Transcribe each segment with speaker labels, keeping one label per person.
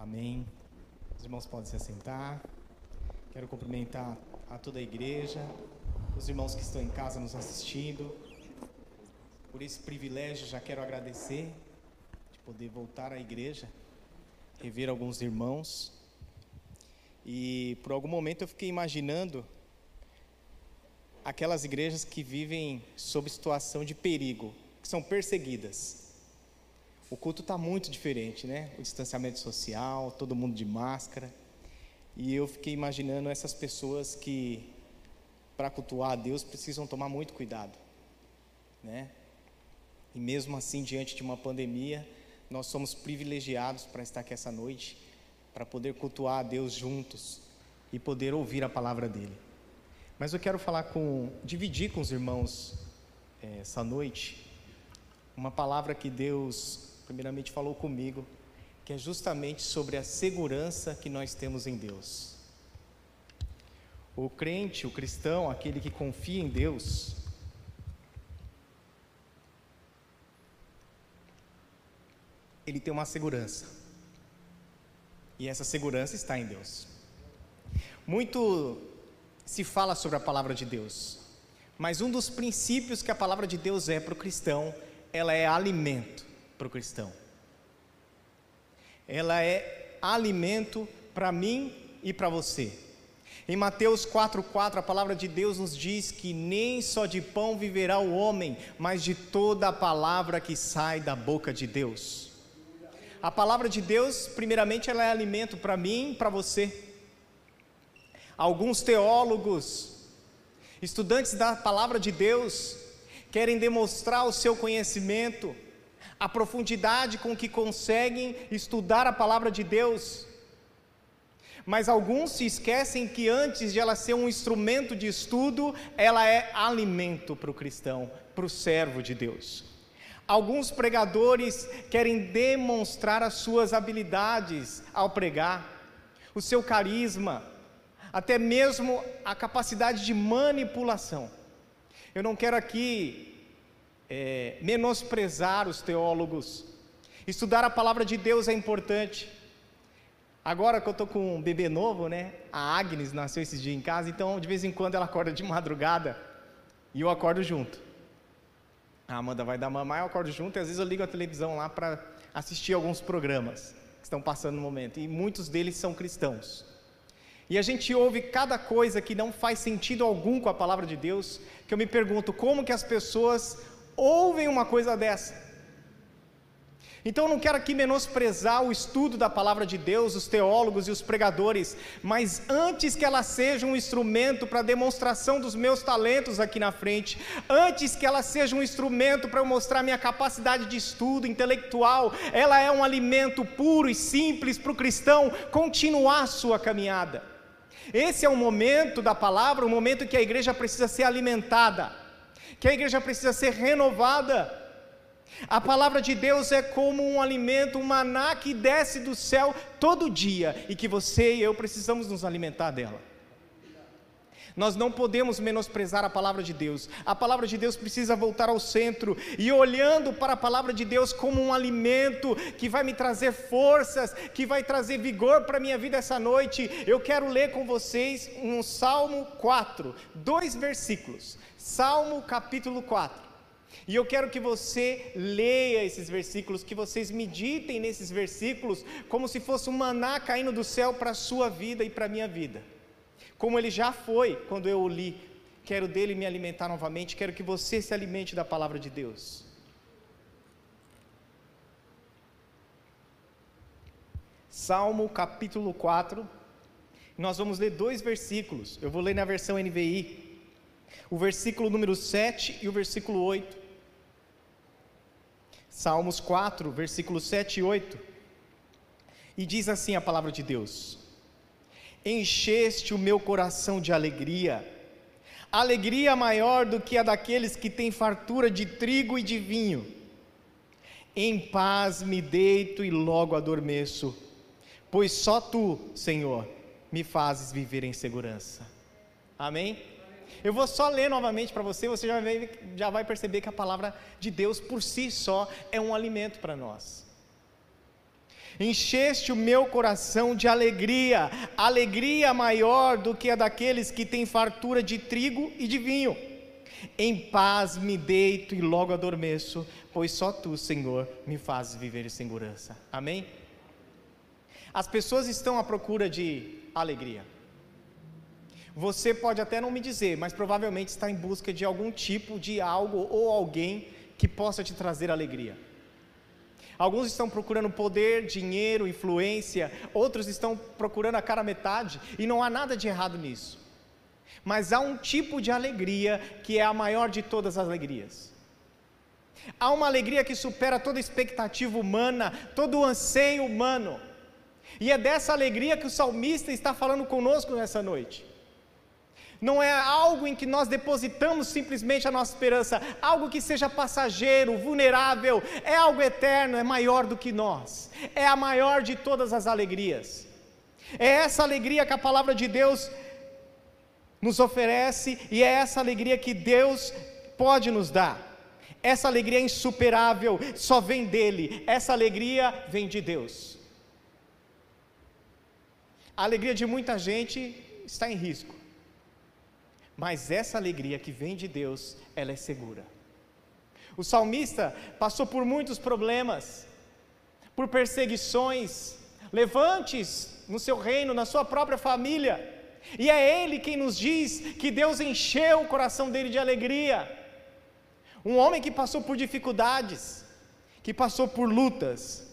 Speaker 1: Amém. Os irmãos podem se assentar. Quero cumprimentar a toda a igreja, os irmãos que estão em casa nos assistindo. Por esse privilégio, já quero agradecer de poder voltar à igreja, rever alguns irmãos. E por algum momento eu fiquei imaginando aquelas igrejas que vivem sob situação de perigo, que são perseguidas o culto está muito diferente, né? O distanciamento social, todo mundo de máscara. E eu fiquei imaginando essas pessoas que, para cultuar a Deus, precisam tomar muito cuidado, né? E mesmo assim, diante de uma pandemia, nós somos privilegiados para estar aqui essa noite, para poder cultuar a Deus juntos e poder ouvir a palavra dele. Mas eu quero falar com, dividir com os irmãos é, essa noite uma palavra que Deus primeiramente falou comigo, que é justamente sobre a segurança que nós temos em Deus. O crente, o cristão, aquele que confia em Deus, ele tem uma segurança. E essa segurança está em Deus. Muito se fala sobre a palavra de Deus, mas um dos princípios que a palavra de Deus é para o cristão, ela é alimento para o cristão. Ela é alimento para mim e para você. Em Mateus 4,4, a palavra de Deus nos diz que nem só de pão viverá o homem, mas de toda a palavra que sai da boca de Deus. A palavra de Deus, primeiramente, ela é alimento para mim e para você. Alguns teólogos, estudantes da palavra de Deus, querem demonstrar o seu conhecimento, a profundidade com que conseguem estudar a palavra de Deus. Mas alguns se esquecem que antes de ela ser um instrumento de estudo, ela é alimento para o cristão, para o servo de Deus. Alguns pregadores querem demonstrar as suas habilidades ao pregar, o seu carisma, até mesmo a capacidade de manipulação. Eu não quero aqui é, menosprezar os teólogos. Estudar a palavra de Deus é importante. Agora que eu estou com um bebê novo, né? A Agnes nasceu esses dias em casa, então de vez em quando ela acorda de madrugada e eu acordo junto. A Amanda vai dar mamar, eu acordo junto e às vezes eu ligo a televisão lá para assistir alguns programas que estão passando no momento. E muitos deles são cristãos. E a gente ouve cada coisa que não faz sentido algum com a palavra de Deus, que eu me pergunto como que as pessoas ouvem uma coisa dessa. Então eu não quero aqui menosprezar o estudo da palavra de Deus, os teólogos e os pregadores, mas antes que ela seja um instrumento para demonstração dos meus talentos aqui na frente, antes que ela seja um instrumento para eu mostrar minha capacidade de estudo intelectual, ela é um alimento puro e simples para o cristão continuar sua caminhada. Esse é o momento da palavra, o momento que a igreja precisa ser alimentada que a igreja precisa ser renovada. A palavra de Deus é como um alimento, um maná que desce do céu todo dia e que você e eu precisamos nos alimentar dela. Nós não podemos menosprezar a palavra de Deus. A palavra de Deus precisa voltar ao centro e olhando para a palavra de Deus como um alimento que vai me trazer forças, que vai trazer vigor para a minha vida essa noite. Eu quero ler com vocês um Salmo 4, dois versículos. Salmo capítulo 4. E eu quero que você leia esses versículos, que vocês meditem nesses versículos, como se fosse um maná caindo do céu para a sua vida e para a minha vida. Como ele já foi quando eu o li. Quero dele me alimentar novamente, quero que você se alimente da palavra de Deus. Salmo capítulo 4. Nós vamos ler dois versículos. Eu vou ler na versão NVI o versículo número 7 e o versículo 8. Salmos 4, versículos 7 e 8. E diz assim a palavra de Deus: Encheste o meu coração de alegria, alegria maior do que a daqueles que têm fartura de trigo e de vinho. Em paz me deito e logo adormeço, pois só tu, Senhor, me fazes viver em segurança. Amém? Eu vou só ler novamente para você, você já vai, já vai perceber que a palavra de Deus por si só é um alimento para nós. Encheste o meu coração de alegria, alegria maior do que a daqueles que têm fartura de trigo e de vinho. Em paz me deito e logo adormeço, pois só tu, Senhor, me fazes viver em segurança. Amém? As pessoas estão à procura de alegria. Você pode até não me dizer, mas provavelmente está em busca de algum tipo de algo ou alguém que possa te trazer alegria. Alguns estão procurando poder, dinheiro, influência, outros estão procurando a cara metade, e não há nada de errado nisso. Mas há um tipo de alegria que é a maior de todas as alegrias. Há uma alegria que supera toda expectativa humana, todo anseio humano. E é dessa alegria que o salmista está falando conosco nessa noite não é algo em que nós depositamos simplesmente a nossa esperança, algo que seja passageiro, vulnerável, é algo eterno, é maior do que nós, é a maior de todas as alegrias. É essa alegria que a palavra de Deus nos oferece e é essa alegria que Deus pode nos dar. Essa alegria é insuperável, só vem dele, essa alegria vem de Deus. A alegria de muita gente está em risco. Mas essa alegria que vem de Deus, ela é segura. O salmista passou por muitos problemas, por perseguições, levantes no seu reino, na sua própria família. E é ele quem nos diz que Deus encheu o coração dele de alegria. Um homem que passou por dificuldades, que passou por lutas.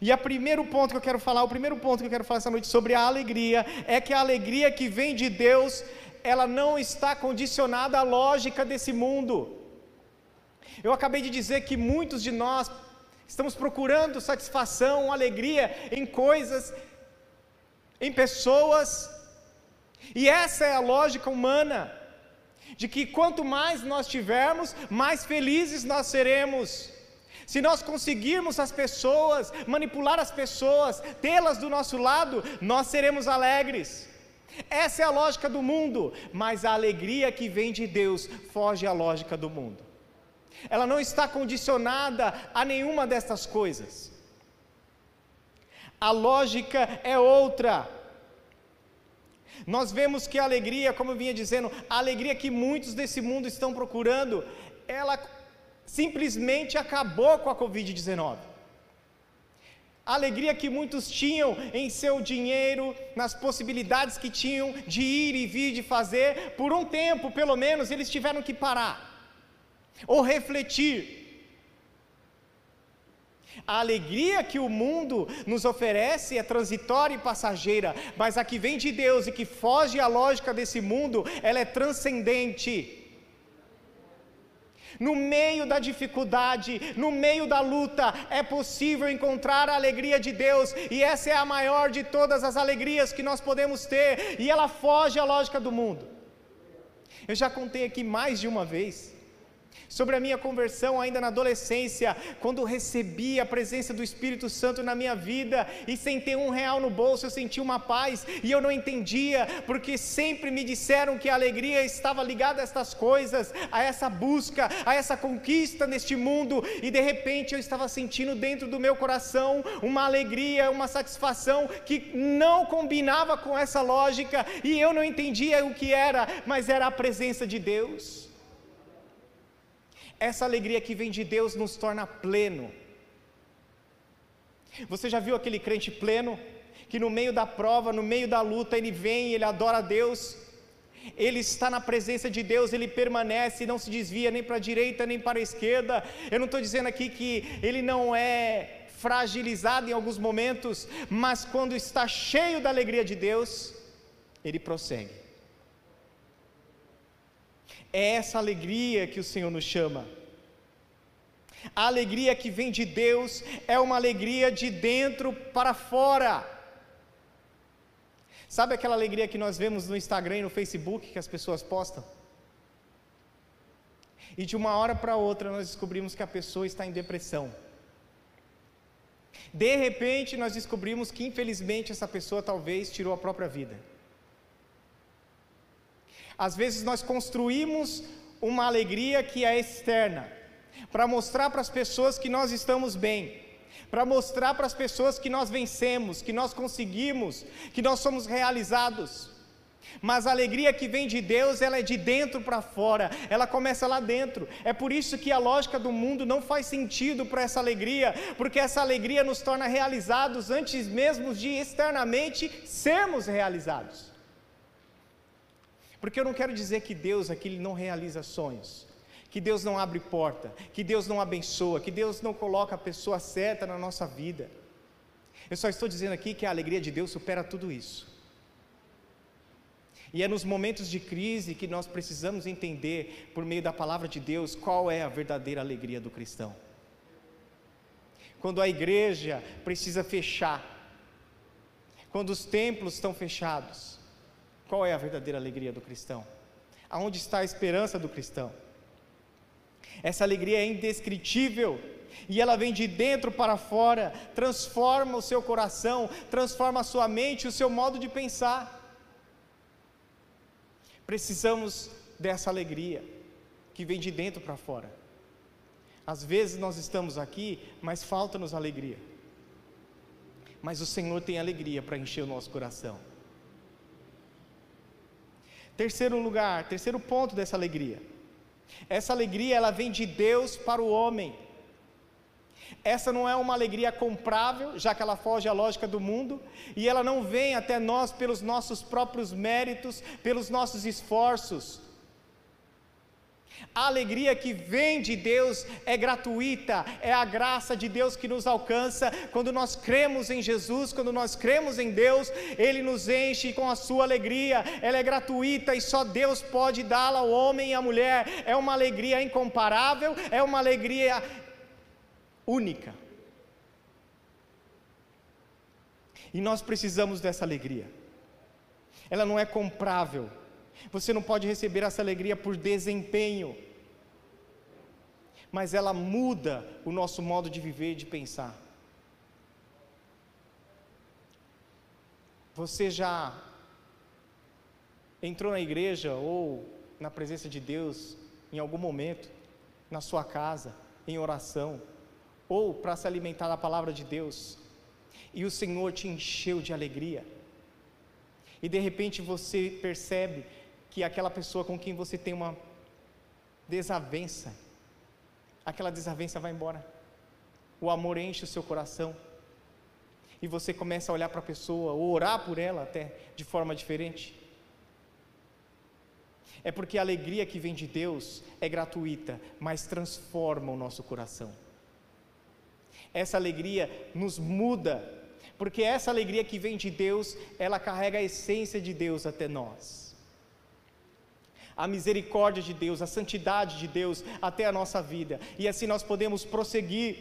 Speaker 1: E o primeiro ponto que eu quero falar, o primeiro ponto que eu quero falar essa noite sobre a alegria, é que a alegria que vem de Deus ela não está condicionada à lógica desse mundo. Eu acabei de dizer que muitos de nós estamos procurando satisfação, alegria em coisas, em pessoas, e essa é a lógica humana, de que quanto mais nós tivermos, mais felizes nós seremos. Se nós conseguirmos as pessoas, manipular as pessoas, tê-las do nosso lado, nós seremos alegres. Essa é a lógica do mundo, mas a alegria que vem de Deus foge à lógica do mundo. Ela não está condicionada a nenhuma destas coisas. A lógica é outra. Nós vemos que a alegria, como eu vinha dizendo, a alegria que muitos desse mundo estão procurando, ela simplesmente acabou com a Covid-19 a alegria que muitos tinham em seu dinheiro, nas possibilidades que tinham de ir e vir, de fazer, por um tempo, pelo menos, eles tiveram que parar ou refletir. A alegria que o mundo nos oferece é transitória e passageira, mas a que vem de Deus e que foge à lógica desse mundo, ela é transcendente. No meio da dificuldade, no meio da luta, é possível encontrar a alegria de Deus, e essa é a maior de todas as alegrias que nós podemos ter, e ela foge à lógica do mundo. Eu já contei aqui mais de uma vez sobre a minha conversão ainda na adolescência, quando recebi a presença do Espírito Santo na minha vida e sem ter um real no bolso, eu senti uma paz e eu não entendia, porque sempre me disseram que a alegria estava ligada a estas coisas, a essa busca, a essa conquista neste mundo, e de repente eu estava sentindo dentro do meu coração uma alegria, uma satisfação que não combinava com essa lógica e eu não entendia o que era, mas era a presença de Deus. Essa alegria que vem de Deus nos torna pleno. Você já viu aquele crente pleno? Que no meio da prova, no meio da luta, ele vem, ele adora a Deus, ele está na presença de Deus, ele permanece, não se desvia nem para a direita nem para a esquerda. Eu não estou dizendo aqui que ele não é fragilizado em alguns momentos, mas quando está cheio da alegria de Deus, ele prossegue. É essa alegria que o Senhor nos chama. A alegria que vem de Deus é uma alegria de dentro para fora. Sabe aquela alegria que nós vemos no Instagram e no Facebook que as pessoas postam? E de uma hora para outra nós descobrimos que a pessoa está em depressão. De repente nós descobrimos que infelizmente essa pessoa talvez tirou a própria vida. Às vezes nós construímos uma alegria que é externa, para mostrar para as pessoas que nós estamos bem. para mostrar para as pessoas que nós vencemos, que nós conseguimos, que nós somos realizados. Mas a alegria que vem de Deus, ela é de dentro para fora, ela começa lá dentro. É por isso que a lógica do mundo não faz sentido para essa alegria, porque essa alegria nos torna realizados antes mesmo de externamente sermos realizados. Porque eu não quero dizer que Deus aqui não realiza sonhos, que Deus não abre porta, que Deus não abençoa, que Deus não coloca a pessoa certa na nossa vida. Eu só estou dizendo aqui que a alegria de Deus supera tudo isso. E é nos momentos de crise que nós precisamos entender, por meio da palavra de Deus, qual é a verdadeira alegria do cristão. Quando a igreja precisa fechar, quando os templos estão fechados, qual é a verdadeira alegria do cristão? Aonde está a esperança do cristão? Essa alegria é indescritível e ela vem de dentro para fora, transforma o seu coração, transforma a sua mente, o seu modo de pensar. Precisamos dessa alegria que vem de dentro para fora. Às vezes nós estamos aqui, mas falta-nos alegria. Mas o Senhor tem alegria para encher o nosso coração. Terceiro lugar, terceiro ponto dessa alegria. Essa alegria ela vem de Deus para o homem. Essa não é uma alegria comprável, já que ela foge à lógica do mundo, e ela não vem até nós pelos nossos próprios méritos, pelos nossos esforços. A alegria que vem de Deus é gratuita, é a graça de Deus que nos alcança. Quando nós cremos em Jesus, quando nós cremos em Deus, Ele nos enche com a sua alegria. Ela é gratuita e só Deus pode dá-la ao homem e à mulher. É uma alegria incomparável, é uma alegria única. E nós precisamos dessa alegria. Ela não é comprável você não pode receber essa alegria por desempenho, mas ela muda o nosso modo de viver e de pensar. Você já entrou na igreja ou na presença de Deus em algum momento, na sua casa, em oração, ou para se alimentar da palavra de Deus, e o Senhor te encheu de alegria, e de repente você percebe que aquela pessoa com quem você tem uma desavença, aquela desavença vai embora. O amor enche o seu coração. E você começa a olhar para a pessoa, ou orar por ela até de forma diferente. É porque a alegria que vem de Deus é gratuita, mas transforma o nosso coração. Essa alegria nos muda, porque essa alegria que vem de Deus, ela carrega a essência de Deus até nós a misericórdia de Deus, a santidade de Deus até a nossa vida, e assim nós podemos prosseguir.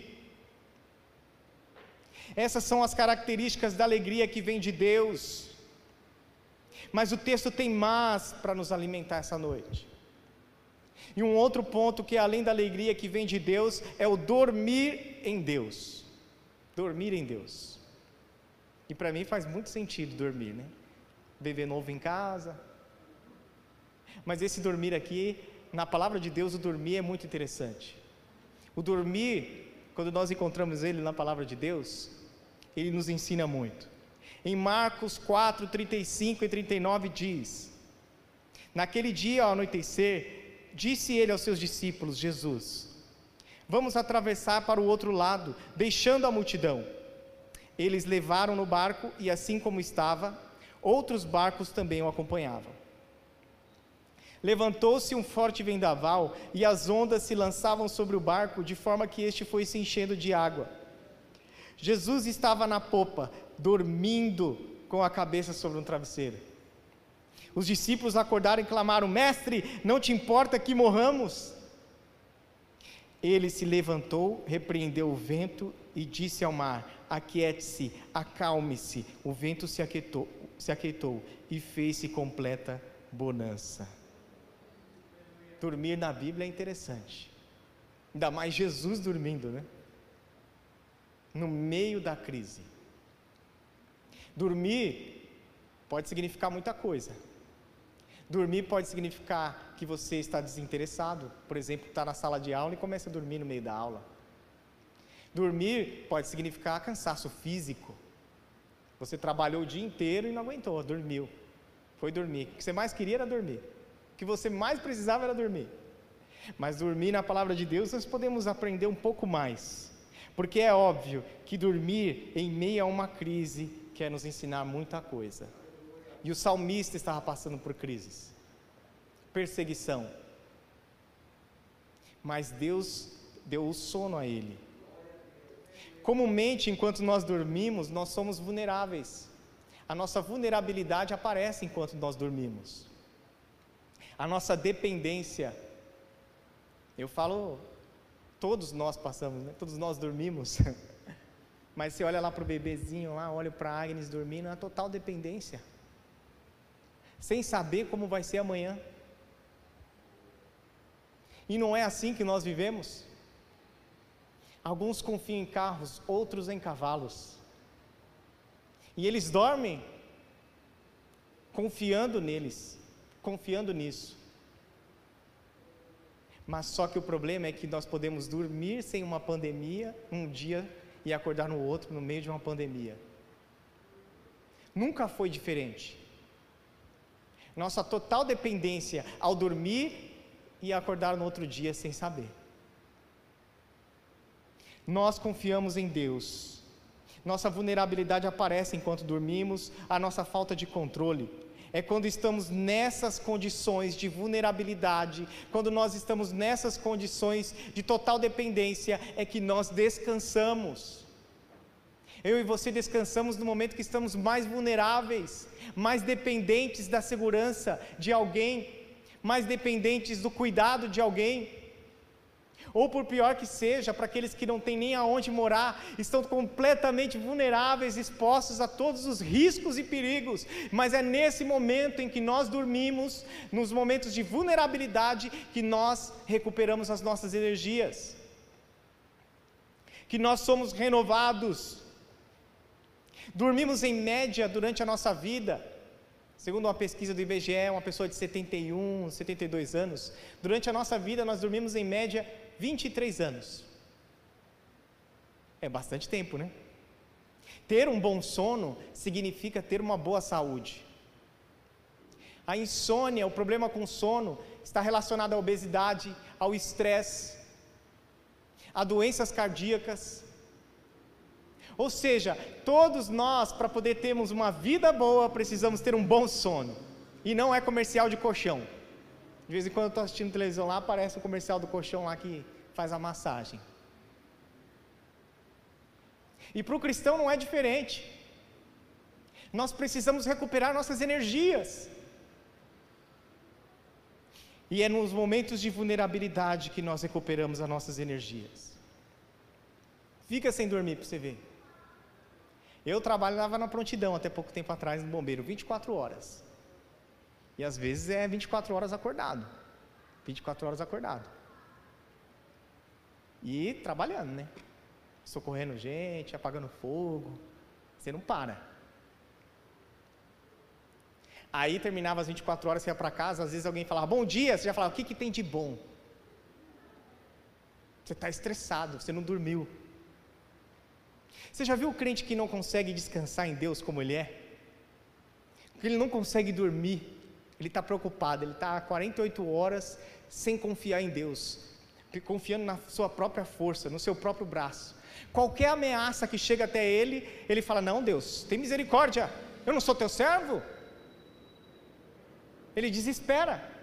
Speaker 1: Essas são as características da alegria que vem de Deus. Mas o texto tem mais para nos alimentar essa noite. E um outro ponto que além da alegria que vem de Deus é o dormir em Deus. Dormir em Deus. E para mim faz muito sentido dormir, né? Bebê novo em casa, mas esse dormir aqui, na palavra de Deus, o dormir é muito interessante. O dormir, quando nós encontramos ele na palavra de Deus, ele nos ensina muito. Em Marcos 4, 35 e 39 diz: Naquele dia ao anoitecer, disse ele aos seus discípulos, Jesus: Vamos atravessar para o outro lado, deixando a multidão. Eles levaram no barco e, assim como estava, outros barcos também o acompanhavam. Levantou-se um forte vendaval e as ondas se lançavam sobre o barco de forma que este foi se enchendo de água. Jesus estava na popa, dormindo com a cabeça sobre um travesseiro. Os discípulos acordaram e clamaram: Mestre, não te importa que morramos? Ele se levantou, repreendeu o vento e disse ao mar: Aquiete-se, acalme-se. O vento se aquietou, se aquietou e fez-se completa bonança. Dormir na Bíblia é interessante. Ainda mais Jesus dormindo, né? No meio da crise. Dormir pode significar muita coisa. Dormir pode significar que você está desinteressado, por exemplo, está na sala de aula e começa a dormir no meio da aula. Dormir pode significar cansaço físico. Você trabalhou o dia inteiro e não aguentou, dormiu. Foi dormir. O que você mais queria era dormir. Que você mais precisava era dormir. Mas dormir na palavra de Deus nós podemos aprender um pouco mais. Porque é óbvio que dormir em meio a uma crise quer nos ensinar muita coisa. E o salmista estava passando por crises, perseguição. Mas Deus deu o sono a ele. Comumente, enquanto nós dormimos, nós somos vulneráveis. A nossa vulnerabilidade aparece enquanto nós dormimos. A nossa dependência. Eu falo, todos nós passamos, né? todos nós dormimos. Mas você olha lá para o bebezinho lá, olha para a Agnes dormindo, é uma total dependência. Sem saber como vai ser amanhã. E não é assim que nós vivemos. Alguns confiam em carros, outros em cavalos. E eles dormem confiando neles, confiando nisso. Mas só que o problema é que nós podemos dormir sem uma pandemia um dia e acordar no outro no meio de uma pandemia. Nunca foi diferente. Nossa total dependência ao dormir e acordar no outro dia sem saber. Nós confiamos em Deus nossa vulnerabilidade aparece enquanto dormimos, a nossa falta de controle. É quando estamos nessas condições de vulnerabilidade, quando nós estamos nessas condições de total dependência, é que nós descansamos. Eu e você descansamos no momento que estamos mais vulneráveis, mais dependentes da segurança de alguém, mais dependentes do cuidado de alguém ou por pior que seja, para aqueles que não têm nem aonde morar, estão completamente vulneráveis, expostos a todos os riscos e perigos. Mas é nesse momento em que nós dormimos, nos momentos de vulnerabilidade, que nós recuperamos as nossas energias, que nós somos renovados. Dormimos em média durante a nossa vida. Segundo uma pesquisa do IBGE, uma pessoa de 71, 72 anos, durante a nossa vida nós dormimos em média 23 anos. É bastante tempo, né? Ter um bom sono significa ter uma boa saúde. A insônia, o problema com sono, está relacionado à obesidade, ao estresse, a doenças cardíacas. Ou seja, todos nós, para poder termos uma vida boa, precisamos ter um bom sono. E não é comercial de colchão. De vez em quando eu estou assistindo televisão lá, aparece o comercial do colchão lá que faz a massagem. E para o cristão não é diferente. Nós precisamos recuperar nossas energias. E é nos momentos de vulnerabilidade que nós recuperamos as nossas energias. Fica sem dormir para você ver. Eu trabalhava na prontidão até pouco tempo atrás no bombeiro, 24 horas. E às vezes é 24 horas acordado. 24 horas acordado. E trabalhando, né? Socorrendo gente, apagando fogo. Você não para. Aí terminava as 24 horas, você ia para casa, às vezes alguém falava, bom dia, você já falava, o que, que tem de bom? Você está estressado, você não dormiu. Você já viu o crente que não consegue descansar em Deus como ele é? Que ele não consegue dormir, ele está preocupado, ele está 48 horas sem confiar em Deus, confiando na sua própria força, no seu próprio braço. Qualquer ameaça que chega até ele, ele fala: Não, Deus, tem misericórdia, eu não sou teu servo. Ele desespera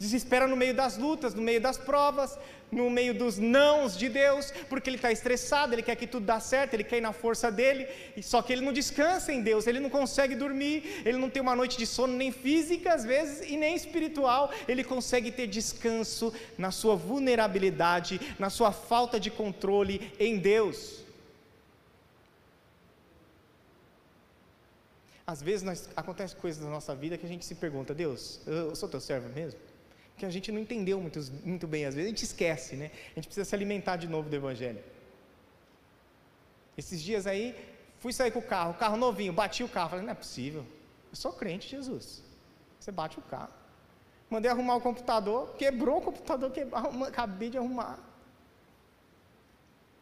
Speaker 1: desespera no meio das lutas, no meio das provas, no meio dos nãos de Deus, porque ele está estressado, ele quer que tudo dê certo, ele quer ir na força dele, só que ele não descansa em Deus, ele não consegue dormir, ele não tem uma noite de sono nem física às vezes e nem espiritual, ele consegue ter descanso na sua vulnerabilidade, na sua falta de controle em Deus. Às vezes nós, acontece coisas na nossa vida que a gente se pergunta, Deus, eu sou teu servo mesmo? Que a gente não entendeu muito, muito bem, às vezes a gente esquece, né? A gente precisa se alimentar de novo do Evangelho. Esses dias aí, fui sair com o carro, carro novinho, bati o carro, falei, não é possível, eu sou crente, Jesus. Você bate o carro. Mandei arrumar o computador, quebrou o computador, quebrou, acabei de arrumar.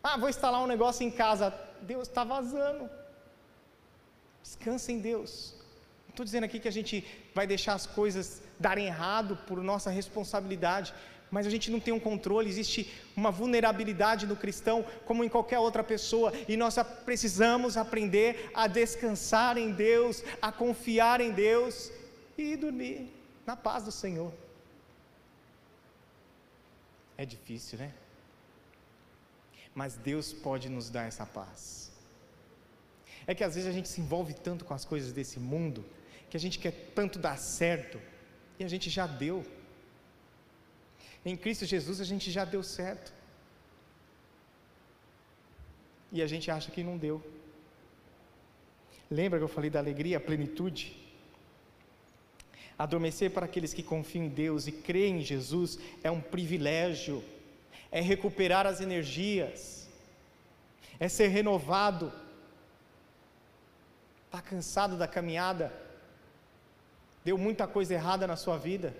Speaker 1: Ah, vou instalar um negócio em casa. Deus está vazando. Descansa em Deus. Não estou dizendo aqui que a gente vai deixar as coisas darem errado por nossa responsabilidade, mas a gente não tem um controle, existe uma vulnerabilidade no cristão, como em qualquer outra pessoa, e nós precisamos aprender a descansar em Deus, a confiar em Deus e dormir na paz do Senhor. É difícil, né? Mas Deus pode nos dar essa paz. É que às vezes a gente se envolve tanto com as coisas desse mundo, que a gente quer tanto dar certo, e a gente já deu. Em Cristo Jesus a gente já deu certo. E a gente acha que não deu. Lembra que eu falei da alegria, a plenitude? Adormecer para aqueles que confiam em Deus e creem em Jesus é um privilégio, é recuperar as energias, é ser renovado. Está cansado da caminhada? Deu muita coisa errada na sua vida?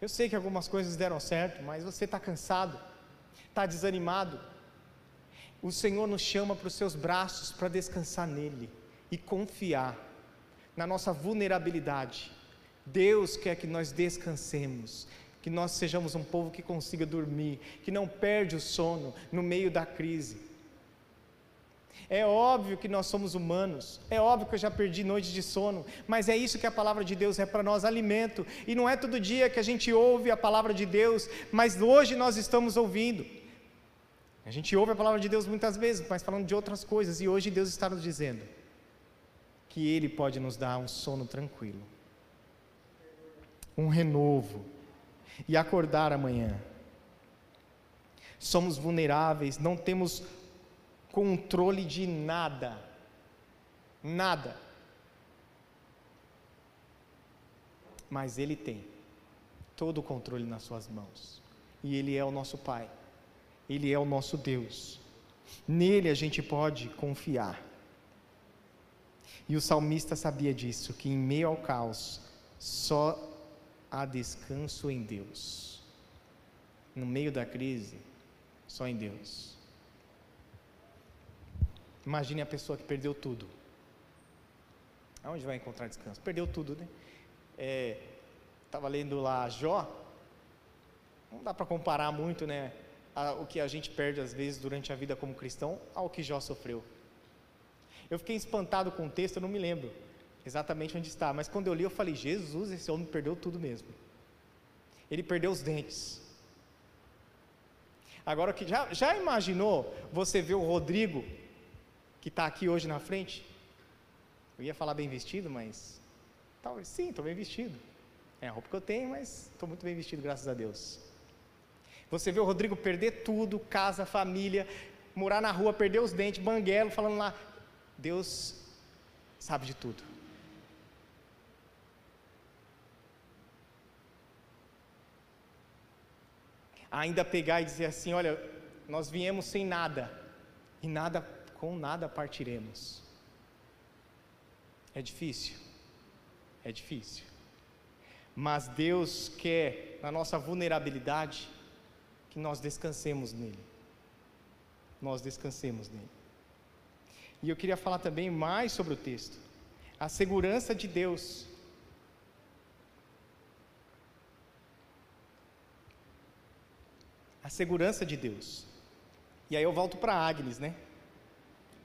Speaker 1: Eu sei que algumas coisas deram certo, mas você está cansado, está desanimado. O Senhor nos chama para os seus braços para descansar nele e confiar na nossa vulnerabilidade. Deus quer que nós descansemos, que nós sejamos um povo que consiga dormir, que não perde o sono no meio da crise. É óbvio que nós somos humanos, é óbvio que eu já perdi noites de sono, mas é isso que a palavra de Deus é para nós alimento, e não é todo dia que a gente ouve a palavra de Deus, mas hoje nós estamos ouvindo. A gente ouve a palavra de Deus muitas vezes, mas falando de outras coisas, e hoje Deus está nos dizendo que Ele pode nos dar um sono tranquilo, um renovo, e acordar amanhã. Somos vulneráveis, não temos controle de nada. Nada. Mas Ele tem todo o controle nas Suas mãos. E Ele é o nosso Pai. Ele é o nosso Deus. Nele a gente pode confiar. E o salmista sabia disso, que em meio ao caos só há descanso em Deus. No meio da crise, só em Deus. Imagine a pessoa que perdeu tudo. Aonde vai encontrar descanso? Perdeu tudo, né? Estava é, lendo lá Jó. Não dá para comparar muito, né? A, o que a gente perde às vezes durante a vida como cristão ao que Jó sofreu. Eu fiquei espantado com o texto, eu não me lembro exatamente onde está, mas quando eu li eu falei: Jesus, esse homem perdeu tudo mesmo. Ele perdeu os dentes. Agora já, já imaginou você ver o Rodrigo que está aqui hoje na frente. Eu ia falar bem vestido, mas talvez sim, estou bem vestido. É a roupa que eu tenho, mas estou muito bem vestido, graças a Deus. Você vê o Rodrigo perder tudo, casa, família, morar na rua, perder os dentes, banguelo, falando lá, Deus sabe de tudo. Ainda pegar e dizer assim: olha, nós viemos sem nada, e nada com nada partiremos. É difícil, é difícil. Mas Deus quer, na nossa vulnerabilidade, que nós descansemos nele. Nós descansemos nele. E eu queria falar também mais sobre o texto. A segurança de Deus. A segurança de Deus. E aí eu volto para Agnes, né?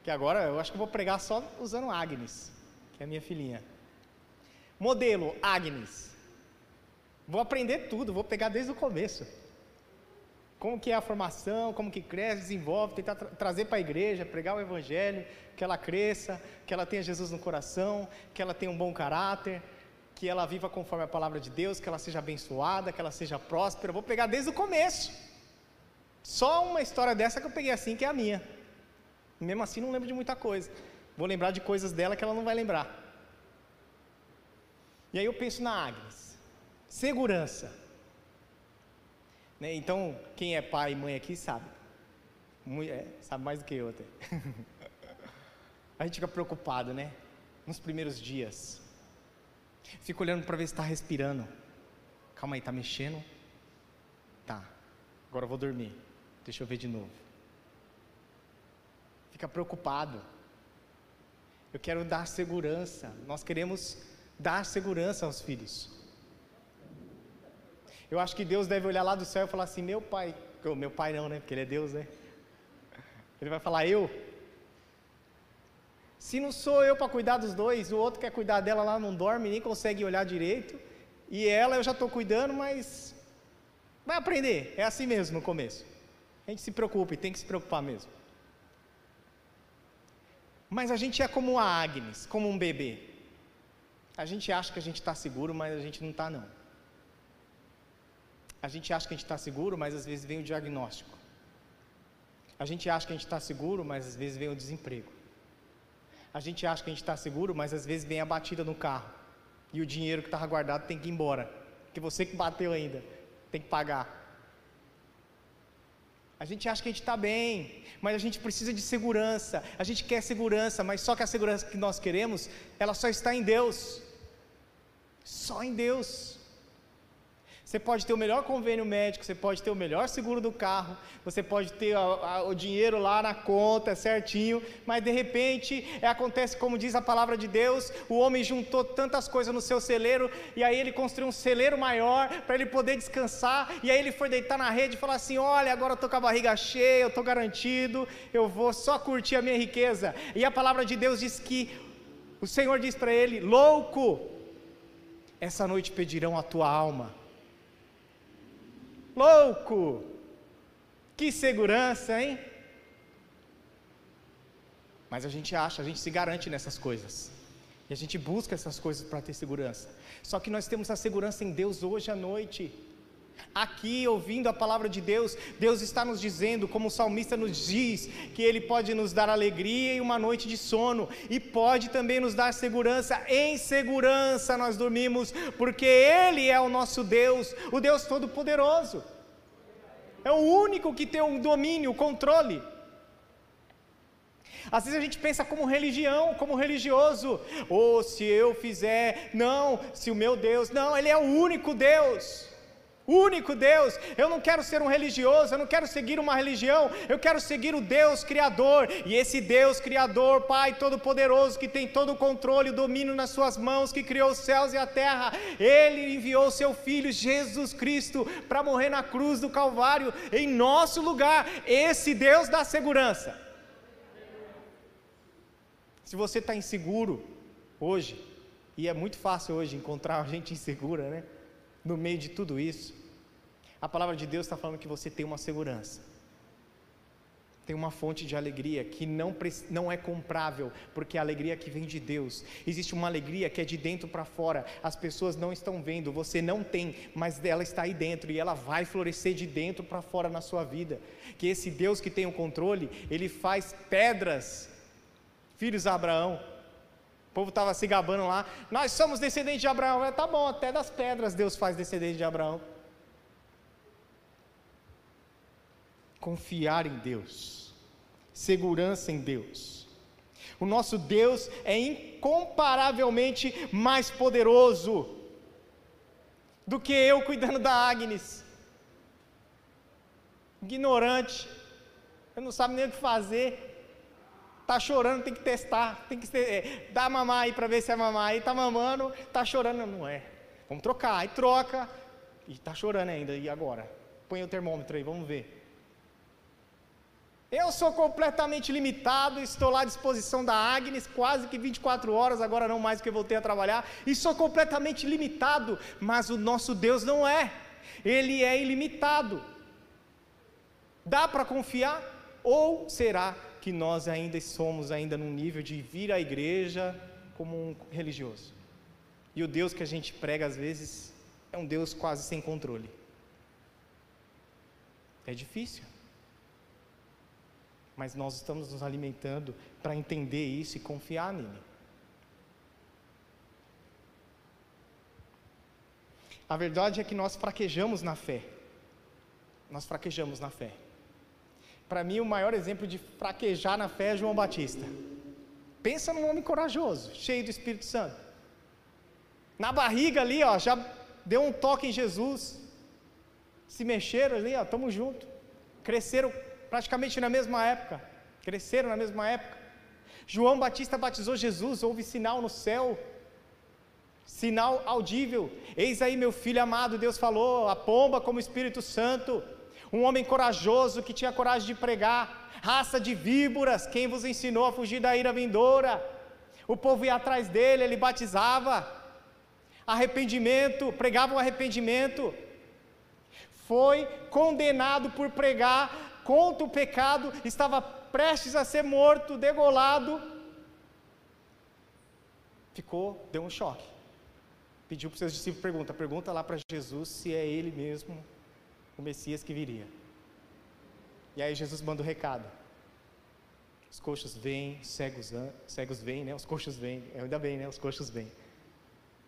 Speaker 1: Que agora eu acho que vou pregar só usando Agnes, que é a minha filhinha. Modelo Agnes. Vou aprender tudo, vou pegar desde o começo. Como que é a formação, como que cresce, desenvolve, tentar tra trazer para a igreja, pregar o evangelho, que ela cresça, que ela tenha Jesus no coração, que ela tenha um bom caráter, que ela viva conforme a palavra de Deus, que ela seja abençoada, que ela seja próspera. Vou pegar desde o começo. Só uma história dessa que eu peguei assim, que é a minha. Mesmo assim, não lembro de muita coisa. Vou lembrar de coisas dela que ela não vai lembrar. E aí eu penso na Agnes. Segurança. Né? Então, quem é pai e mãe aqui sabe. É, sabe mais do que eu até. a gente fica preocupado, né? Nos primeiros dias. Fica olhando para ver se está respirando. Calma aí, está mexendo? Tá. Agora eu vou dormir. Deixa eu ver de novo. Fica preocupado. Eu quero dar segurança. Nós queremos dar segurança aos filhos. Eu acho que Deus deve olhar lá do céu e falar assim: Meu pai, meu pai não, né? Porque ele é Deus, né? Ele vai falar: Eu. Se não sou eu para cuidar dos dois, o outro quer cuidar dela lá, não dorme, nem consegue olhar direito. E ela eu já estou cuidando, mas vai aprender. É assim mesmo no começo. A gente se preocupa e tem que se preocupar mesmo. Mas a gente é como a Agnes, como um bebê. A gente acha que a gente está seguro, mas a gente não está não. A gente acha que a gente está seguro, mas às vezes vem o diagnóstico. A gente acha que a gente está seguro, mas às vezes vem o desemprego. A gente acha que a gente está seguro, mas às vezes vem a batida no carro. E o dinheiro que estava guardado tem que ir embora. Porque você que bateu ainda, tem que pagar. A gente acha que a gente está bem, mas a gente precisa de segurança. A gente quer segurança, mas só que a segurança que nós queremos, ela só está em Deus. Só em Deus. Você pode ter o melhor convênio médico, você pode ter o melhor seguro do carro, você pode ter a, a, o dinheiro lá na conta certinho, mas de repente é, acontece como diz a palavra de Deus: o homem juntou tantas coisas no seu celeiro, e aí ele construiu um celeiro maior para ele poder descansar, e aí ele foi deitar na rede e falar assim: Olha, agora eu estou com a barriga cheia, eu estou garantido, eu vou só curtir a minha riqueza. E a palavra de Deus diz que o Senhor diz para ele: Louco, essa noite pedirão a tua alma Louco! Que segurança, hein? Mas a gente acha, a gente se garante nessas coisas. E a gente busca essas coisas para ter segurança. Só que nós temos a segurança em Deus hoje à noite. Aqui, ouvindo a palavra de Deus, Deus está nos dizendo, como o salmista nos diz, que Ele pode nos dar alegria e uma noite de sono, e pode também nos dar segurança. Em segurança nós dormimos, porque Ele é o nosso Deus, o Deus Todo-Poderoso. É o único que tem o domínio, o controle. Às vezes a gente pensa como religião, como religioso. Ou oh, se eu fizer, não, se o meu Deus, não, Ele é o único Deus único Deus. Eu não quero ser um religioso, eu não quero seguir uma religião, eu quero seguir o Deus Criador. E esse Deus Criador, Pai Todo-Poderoso, que tem todo o controle e domínio nas Suas mãos, que criou os céus e a terra, Ele enviou Seu Filho Jesus Cristo para morrer na cruz do Calvário em nosso lugar. Esse Deus dá segurança. Se você está inseguro hoje, e é muito fácil hoje encontrar gente insegura, né? No meio de tudo isso, a palavra de Deus está falando que você tem uma segurança, tem uma fonte de alegria que não, não é comprável, porque é a alegria que vem de Deus. Existe uma alegria que é de dentro para fora, as pessoas não estão vendo, você não tem, mas ela está aí dentro e ela vai florescer de dentro para fora na sua vida. Que esse Deus que tem o controle, ele faz pedras, filhos de Abraão, povo estava se gabando lá. Nós somos descendentes de Abraão. É, tá bom, até das pedras Deus faz descendente de Abraão. confiar em Deus, segurança em Deus. O nosso Deus é incomparavelmente mais poderoso do que eu cuidando da Agnes. Ignorante, eu não sabe nem o que fazer. Tá chorando, tem que testar, tem que é, dar mamar aí para ver se é mamar. Aí tá mamando, tá chorando, não é. Vamos trocar, aí troca e tá chorando ainda. E agora? Põe o termômetro aí, vamos ver. Eu sou completamente limitado, estou lá à disposição da Agnes quase que 24 horas, agora não mais que eu voltei a trabalhar, e sou completamente limitado, mas o nosso Deus não é, ele é ilimitado. Dá para confiar? Ou será que nós ainda somos ainda num nível de vir à igreja como um religioso? E o Deus que a gente prega às vezes é um Deus quase sem controle. É difícil mas nós estamos nos alimentando para entender isso e confiar nele. A verdade é que nós fraquejamos na fé. Nós fraquejamos na fé. Para mim, o maior exemplo de fraquejar na fé é João Batista. Pensa num homem corajoso, cheio do Espírito Santo. Na barriga ali, ó, já deu um toque em Jesus. Se mexeram ali, ó, estamos juntos. cresceram praticamente na mesma época, cresceram na mesma época. João Batista batizou Jesus, houve sinal no céu, sinal audível. Eis aí meu filho amado, Deus falou, a pomba como Espírito Santo, um homem corajoso que tinha coragem de pregar, raça de víboras, quem vos ensinou a fugir da ira vindoura? O povo ia atrás dele, ele batizava, arrependimento, pregava o arrependimento, foi condenado por pregar contra o pecado, estava prestes a ser morto, degolado, ficou, deu um choque. Pediu para os seus discípulos, pergunta, pergunta lá para Jesus se é ele mesmo o Messias que viria. E aí Jesus manda o recado. Os coxos vêm, cegos, cegos vêm, né? Os coxos vêm, ainda bem, né? Os coxos vêm.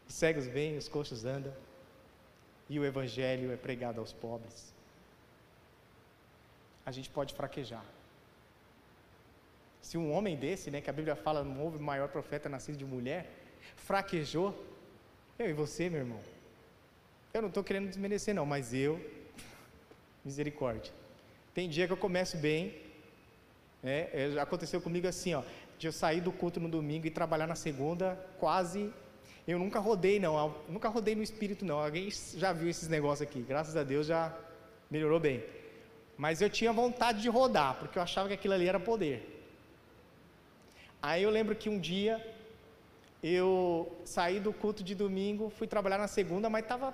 Speaker 1: Os cegos vêm, os coxos andam. E o evangelho é pregado aos pobres. A gente pode fraquejar. Se um homem desse, né, que a Bíblia fala, não houve maior profeta nascido de mulher, fraquejou, eu e você, meu irmão. Eu não estou querendo desmerecer, não, mas eu, misericórdia. Tem dia que eu começo bem, né, é, aconteceu comigo assim, ó, de eu sair do culto no domingo e trabalhar na segunda, quase. Eu nunca rodei, não, nunca rodei no espírito, não. Alguém já viu esses negócios aqui, graças a Deus já melhorou bem. Mas eu tinha vontade de rodar, porque eu achava que aquilo ali era poder. Aí eu lembro que um dia eu saí do culto de domingo, fui trabalhar na segunda, mas estava.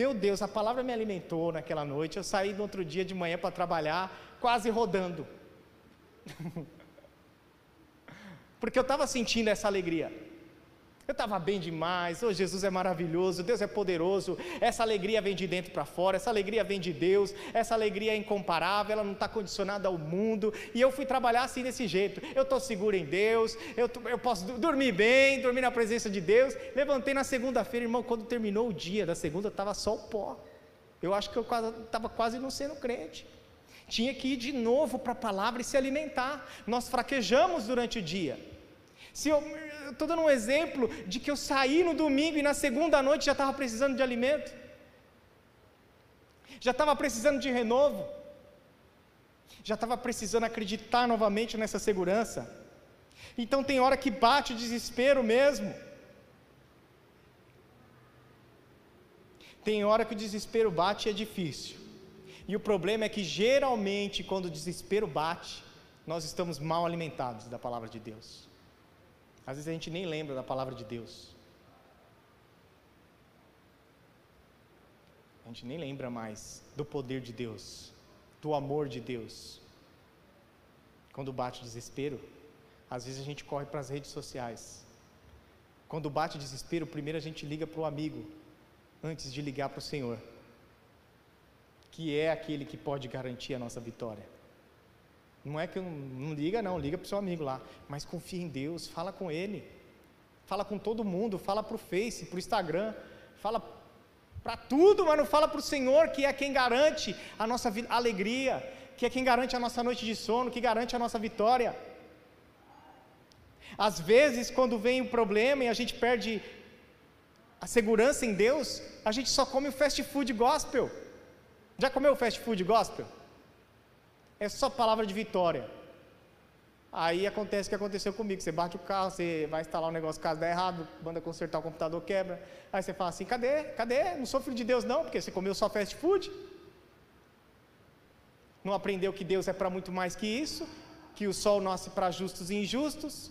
Speaker 1: Meu Deus, a palavra me alimentou naquela noite. Eu saí no outro dia de manhã para trabalhar, quase rodando. Porque eu estava sentindo essa alegria. Eu estava bem demais, oh, Jesus é maravilhoso, Deus é poderoso, essa alegria vem de dentro para fora, essa alegria vem de Deus, essa alegria é incomparável, ela não está condicionada ao mundo, e eu fui trabalhar assim desse jeito, eu estou seguro em Deus, eu, eu posso dormir bem, dormir na presença de Deus, levantei na segunda-feira, irmão, quando terminou o dia da segunda, estava só o pó, eu acho que eu estava quase não sendo crente, tinha que ir de novo para a palavra e se alimentar, nós fraquejamos durante o dia, se eu estou dando um exemplo de que eu saí no domingo e na segunda noite já estava precisando de alimento, já estava precisando de renovo, já estava precisando acreditar novamente nessa segurança. Então tem hora que bate o desespero mesmo. Tem hora que o desespero bate e é difícil. E o problema é que geralmente quando o desespero bate, nós estamos mal alimentados da palavra de Deus. Às vezes a gente nem lembra da palavra de Deus. A gente nem lembra mais do poder de Deus, do amor de Deus. Quando bate desespero, às vezes a gente corre para as redes sociais. Quando bate desespero, primeiro a gente liga para o amigo, antes de ligar para o Senhor, que é aquele que pode garantir a nossa vitória. Não é que não, não liga, não, liga para o seu amigo lá. Mas confia em Deus, fala com ele. Fala com todo mundo, fala para o Face, para o Instagram, fala para tudo, mas não fala para o Senhor, que é quem garante a nossa alegria, que é quem garante a nossa noite de sono, que garante a nossa vitória. Às vezes, quando vem o problema e a gente perde a segurança em Deus, a gente só come o fast food gospel. Já comeu fast food gospel? É só palavra de vitória. Aí acontece o que aconteceu comigo. Você bate o carro, você vai instalar um negócio, caso dá errado, manda consertar o computador, quebra. Aí você fala assim: cadê? Cadê? Não sou filho de Deus, não, porque você comeu só fast food. Não aprendeu que Deus é para muito mais que isso, que o sol nasce para justos e injustos,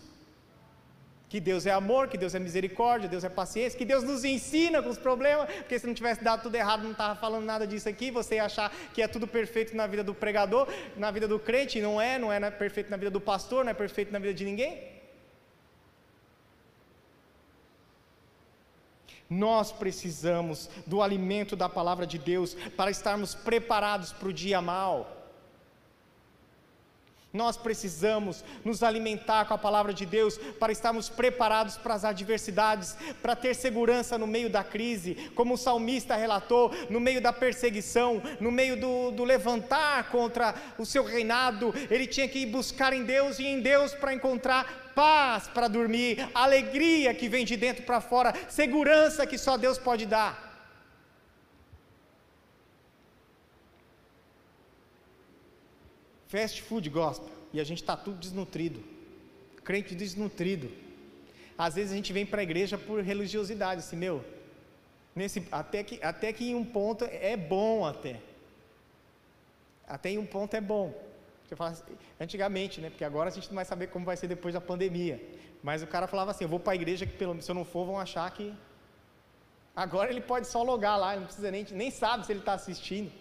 Speaker 1: que Deus é amor, que Deus é misericórdia, Deus é paciência, que Deus nos ensina com os problemas, porque se não tivesse dado tudo errado, não estava falando nada disso aqui, você ia achar que é tudo perfeito na vida do pregador, na vida do crente, não é, não é perfeito na vida do pastor, não é perfeito na vida de ninguém. Nós precisamos do alimento da palavra de Deus para estarmos preparados para o dia mal. Nós precisamos nos alimentar com a palavra de Deus para estarmos preparados para as adversidades, para ter segurança no meio da crise, como o salmista relatou, no meio da perseguição, no meio do, do levantar contra o seu reinado, ele tinha que ir buscar em Deus e em Deus para encontrar paz para dormir, alegria que vem de dentro para fora, segurança que só Deus pode dar. Fast food gospel. E a gente está tudo desnutrido. Crente desnutrido. Às vezes a gente vem para a igreja por religiosidade, assim, meu. Nesse, até, que, até que em um ponto é bom até. Até em um ponto é bom. Assim, antigamente, né? Porque agora a gente não vai saber como vai ser depois da pandemia. Mas o cara falava assim, eu vou para a igreja que pelo, se eu não for vão achar que. Agora ele pode só logar lá, não precisa nem, nem sabe se ele está assistindo.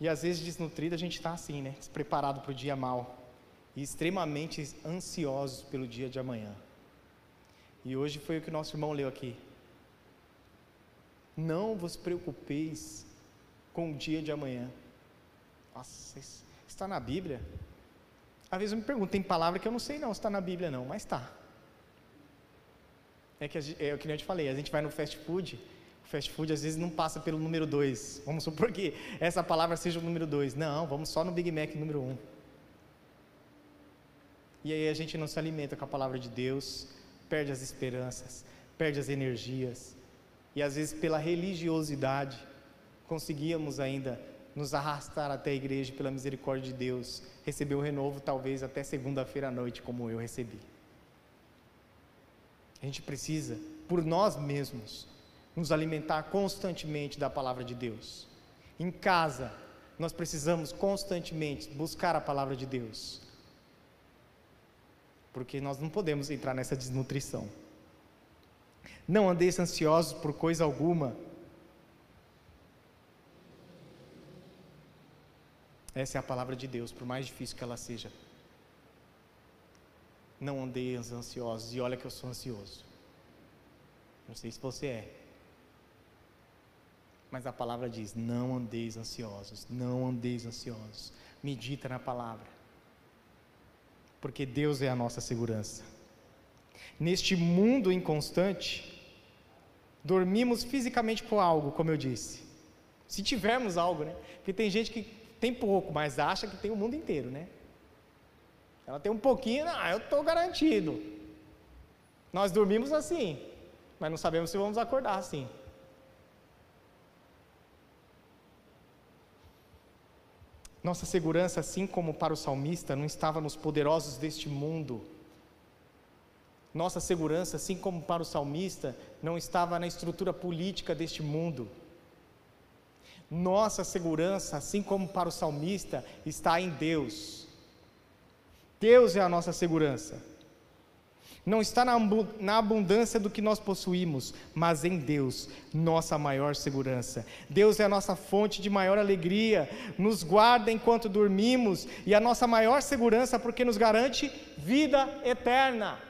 Speaker 1: E às vezes desnutrido a gente está assim, né? Despreparado para o dia mal. E extremamente ansiosos pelo dia de amanhã. E hoje foi o que nosso irmão leu aqui. Não vos preocupeis com o dia de amanhã. Nossa, está na Bíblia? Às vezes eu me pergunto, tem palavra que eu não sei não está na Bíblia não, mas está. É que é o que eu te falei, a gente vai no fast food, o fast food às vezes não passa pelo número 2. Vamos supor que essa palavra seja o número 2. Não, vamos só no Big Mac número 1. Um. E aí a gente não se alimenta com a palavra de Deus, perde as esperanças, perde as energias. E às vezes pela religiosidade conseguíamos ainda nos arrastar até a igreja pela misericórdia de Deus, receber o renovo talvez até segunda-feira à noite, como eu recebi. A gente precisa, por nós mesmos, nos alimentar constantemente da palavra de Deus. Em casa, nós precisamos constantemente buscar a palavra de Deus. Porque nós não podemos entrar nessa desnutrição. Não andeis ansiosos por coisa alguma. Essa é a palavra de Deus, por mais difícil que ela seja. Não andeis ansiosos, e olha que eu sou ansioso. Não sei se você é. Mas a palavra diz: não andeis ansiosos, não andeis ansiosos. Medita na palavra. Porque Deus é a nossa segurança. Neste mundo inconstante, dormimos fisicamente por algo, como eu disse. Se tivermos algo, né? Porque tem gente que tem pouco, mas acha que tem o mundo inteiro, né? Ela tem um pouquinho, ah, eu estou garantido. Nós dormimos assim, mas não sabemos se vamos acordar assim. Nossa segurança, assim como para o salmista, não estava nos poderosos deste mundo. Nossa segurança, assim como para o salmista, não estava na estrutura política deste mundo. Nossa segurança, assim como para o salmista, está em Deus. Deus é a nossa segurança não está na abundância do que nós possuímos, mas em Deus, nossa maior segurança. Deus é a nossa fonte de maior alegria, nos guarda enquanto dormimos e a nossa maior segurança porque nos garante vida eterna.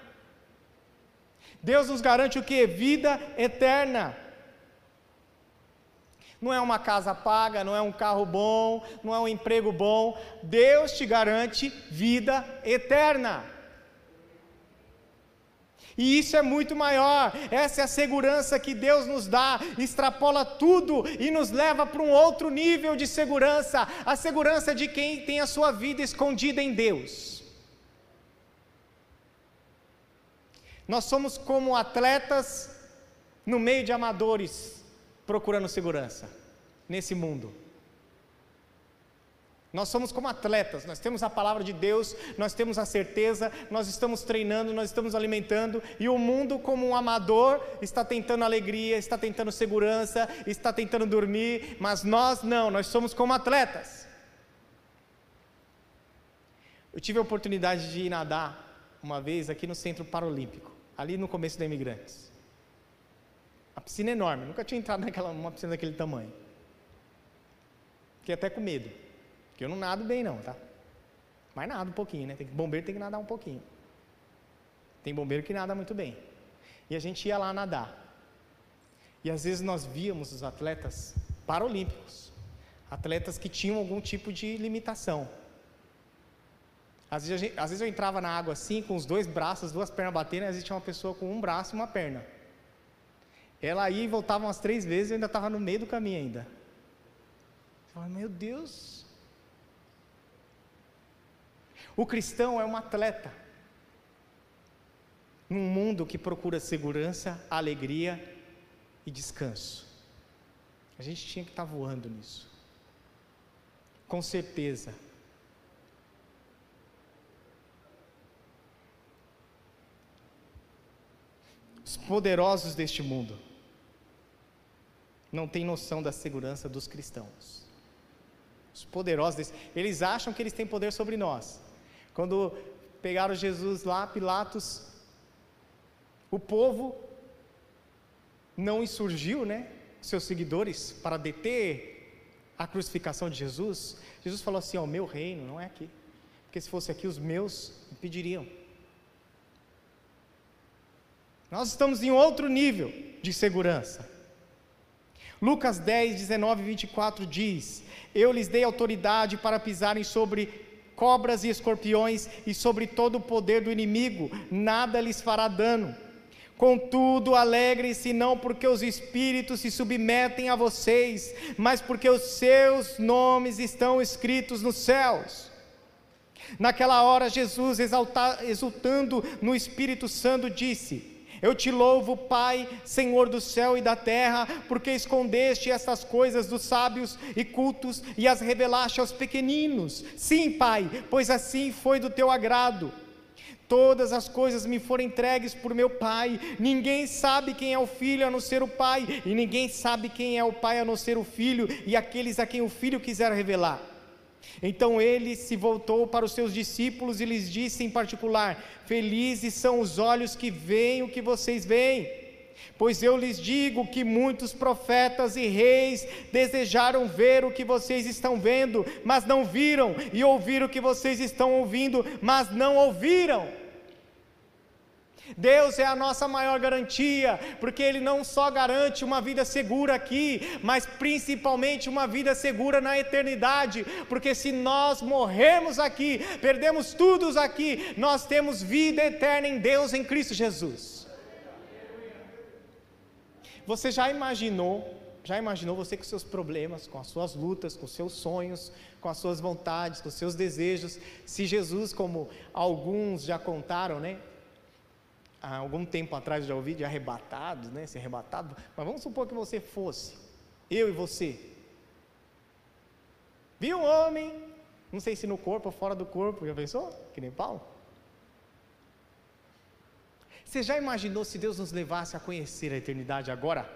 Speaker 1: Deus nos garante o que? Vida eterna. Não é uma casa paga, não é um carro bom, não é um emprego bom. Deus te garante vida eterna. E isso é muito maior. Essa é a segurança que Deus nos dá, extrapola tudo e nos leva para um outro nível de segurança a segurança de quem tem a sua vida escondida em Deus. Nós somos como atletas no meio de amadores procurando segurança nesse mundo. Nós somos como atletas, nós temos a palavra de Deus, nós temos a certeza, nós estamos treinando, nós estamos alimentando, e o mundo, como um amador, está tentando alegria, está tentando segurança, está tentando dormir, mas nós não, nós somos como atletas. Eu tive a oportunidade de ir nadar uma vez aqui no Centro Paralímpico, ali no começo da Imigrantes. A piscina é enorme, nunca tinha entrado naquela uma piscina daquele tamanho. Fiquei até com medo. Porque eu não nado bem não, tá? Mas nado um pouquinho, né? Tem, bombeiro tem que nadar um pouquinho. Tem bombeiro que nada muito bem. E a gente ia lá nadar. E às vezes nós víamos os atletas paralímpicos, atletas que tinham algum tipo de limitação. Às vezes, gente, às vezes eu entrava na água assim, com os dois braços, as duas pernas batendo, e às vezes tinha uma pessoa com um braço e uma perna. Ela ia e voltava umas três vezes e eu ainda estava no meio do caminho ainda. Eu falava, meu Deus, o cristão é um atleta. Num mundo que procura segurança, alegria e descanso. A gente tinha que estar tá voando nisso. Com certeza. Os poderosos deste mundo não têm noção da segurança dos cristãos. Os poderosos, eles acham que eles têm poder sobre nós. Quando pegaram Jesus lá, Pilatos, o povo não insurgiu, né? Seus seguidores para deter a crucificação de Jesus. Jesus falou assim: o meu reino não é aqui. Porque se fosse aqui, os meus impediriam. Nós estamos em outro nível de segurança. Lucas 10, 19 e 24 diz: Eu lhes dei autoridade para pisarem sobre cobras e escorpiões e sobre todo o poder do inimigo, nada lhes fará dano. Contudo, alegrem-se não porque os espíritos se submetem a vocês, mas porque os seus nomes estão escritos nos céus. Naquela hora, Jesus, exultando no Espírito Santo, disse: eu te louvo, Pai, Senhor do céu e da terra, porque escondeste estas coisas dos sábios e cultos e as revelaste aos pequeninos. Sim, Pai, pois assim foi do teu agrado. Todas as coisas me foram entregues por meu Pai. Ninguém sabe quem é o Filho a não ser o Pai, e ninguém sabe quem é o Pai a não ser o Filho e aqueles a quem o Filho quiser revelar. Então ele se voltou para os seus discípulos e lhes disse em particular: Felizes são os olhos que veem o que vocês veem. Pois eu lhes digo que muitos profetas e reis desejaram ver o que vocês estão vendo, mas não viram, e ouvir o que vocês estão ouvindo, mas não ouviram. Deus é a nossa maior garantia, porque Ele não só garante uma vida segura aqui, mas principalmente uma vida segura na eternidade, porque se nós morrermos aqui, perdemos tudo aqui, nós temos vida eterna em Deus, em Cristo Jesus. Você já imaginou, já imaginou você com seus problemas, com as suas lutas, com seus sonhos, com as suas vontades, com os seus desejos, se Jesus, como alguns já contaram, né? Há algum tempo atrás já ouvi de arrebatados, né? Ser arrebatado. Mas vamos supor que você fosse, eu e você. Viu um homem, não sei se no corpo ou fora do corpo, já pensou? Que nem Paulo. Você já imaginou se Deus nos levasse a conhecer a eternidade agora?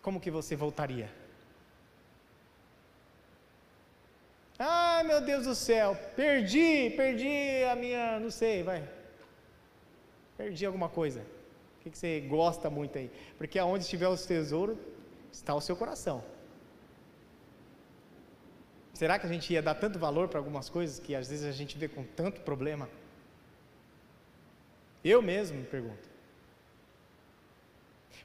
Speaker 1: Como que você voltaria? Ai meu Deus do céu, perdi, perdi a minha, não sei, vai, Perdi alguma coisa. O que, você gosta muito aí? Porque aonde estiver o tesouro, está o seu coração. Será que a gente ia dar tanto valor para algumas coisas que às vezes a gente vê com tanto problema? Eu mesmo me pergunto.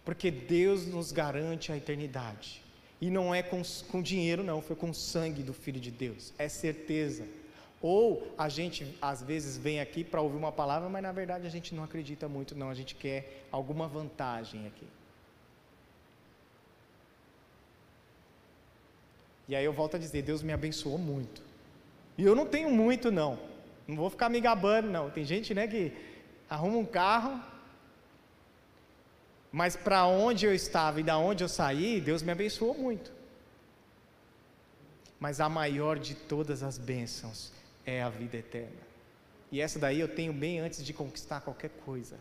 Speaker 1: Porque Deus nos garante a eternidade. E não é com, com dinheiro, não, foi com o sangue do Filho de Deus. É certeza. Ou a gente às vezes vem aqui para ouvir uma palavra, mas na verdade a gente não acredita muito, não, a gente quer alguma vantagem aqui. E aí eu volto a dizer, Deus me abençoou muito. E eu não tenho muito não. Não vou ficar me gabando não. Tem gente, né, que arruma um carro, mas para onde eu estava e da onde eu saí, Deus me abençoou muito. Mas a maior de todas as bênçãos é a vida eterna. E essa daí eu tenho bem antes de conquistar qualquer coisa.